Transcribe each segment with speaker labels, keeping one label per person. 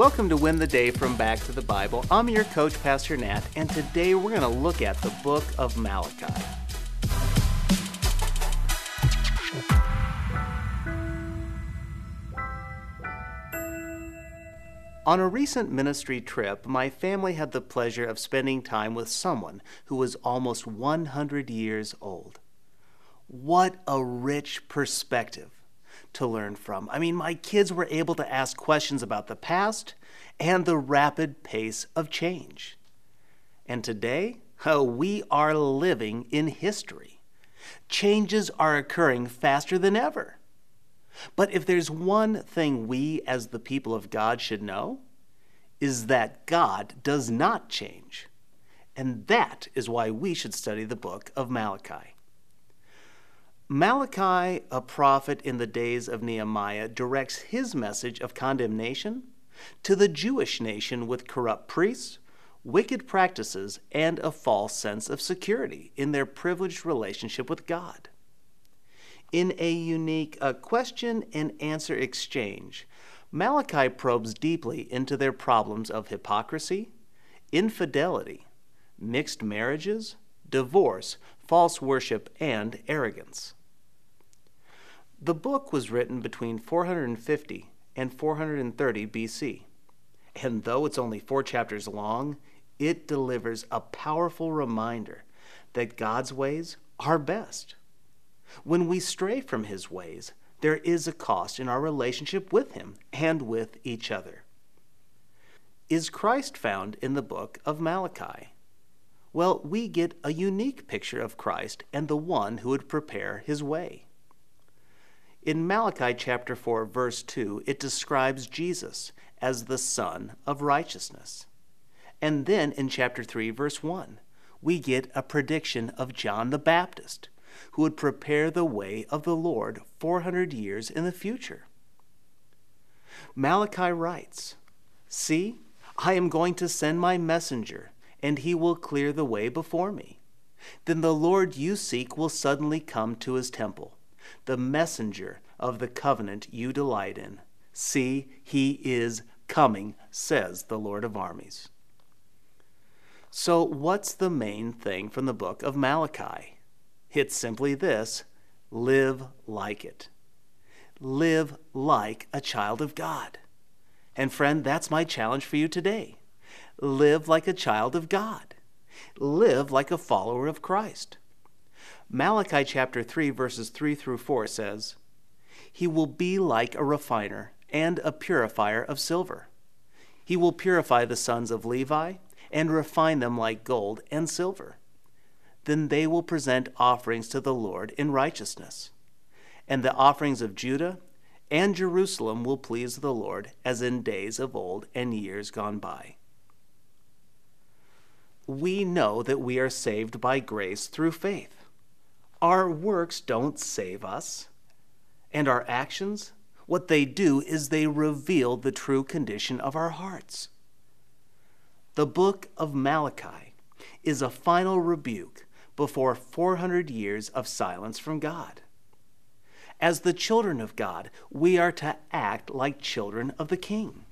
Speaker 1: Welcome to Win the Day from Back to the Bible. I'm your coach, Pastor Nat, and today we're going to look at the book of Malachi. On a recent ministry trip, my family had the pleasure of spending time with someone who was almost 100 years old. What a rich perspective! To learn from. I mean, my kids were able to ask questions about the past and the rapid pace of change. And today, oh, we are living in history. Changes are occurring faster than ever. But if there's one thing we as the people of God should know, is that God does not change. And that is why we should study the book of Malachi. Malachi, a prophet in the days of Nehemiah, directs his message of condemnation to the Jewish nation with corrupt priests, wicked practices, and a false sense of security in their privileged relationship with God. In a unique uh, question and answer exchange, Malachi probes deeply into their problems of hypocrisy, infidelity, mixed marriages, divorce, false worship, and arrogance. The book was written between 450 and 430 BC. And though it's only four chapters long, it delivers a powerful reminder that God's ways are best. When we stray from His ways, there is a cost in our relationship with Him and with each other. Is Christ found in the book of Malachi? Well, we get a unique picture of Christ and the one who would prepare His way. In Malachi chapter 4, verse 2, it describes Jesus as the Sun of Righteousness. And then in chapter 3, verse 1, we get a prediction of John the Baptist, who would prepare the way of the Lord 400 years in the future. Malachi writes, See, I am going to send my messenger, and he will clear the way before me. Then the Lord you seek will suddenly come to his temple the messenger of the covenant you delight in. See, he is coming, says the Lord of armies. So, what's the main thing from the book of Malachi? It's simply this live like it. Live like a child of God. And, friend, that's my challenge for you today. Live like a child of God. Live like a follower of Christ. Malachi chapter 3, verses 3 through 4 says, He will be like a refiner and a purifier of silver. He will purify the sons of Levi and refine them like gold and silver. Then they will present offerings to the Lord in righteousness. And the offerings of Judah and Jerusalem will please the Lord as in days of old and years gone by. We know that we are saved by grace through faith. Our works don't save us, and our actions, what they do is they reveal the true condition of our hearts. The book of Malachi is a final rebuke before 400 years of silence from God. As the children of God, we are to act like children of the King.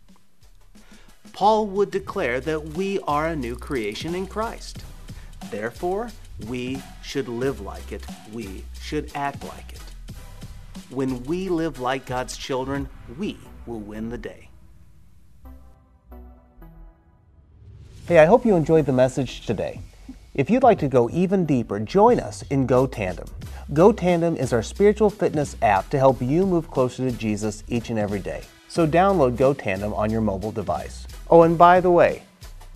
Speaker 1: Paul would declare that we are a new creation in Christ. Therefore, we should live like it. We should act like it. When we live like God's children, we will win the day.
Speaker 2: Hey, I hope you enjoyed the message today. If you'd like to go even deeper, join us in Go Tandem. Go Tandem is our spiritual fitness app to help you move closer to Jesus each and every day. So download Go Tandem on your mobile device. Oh, and by the way,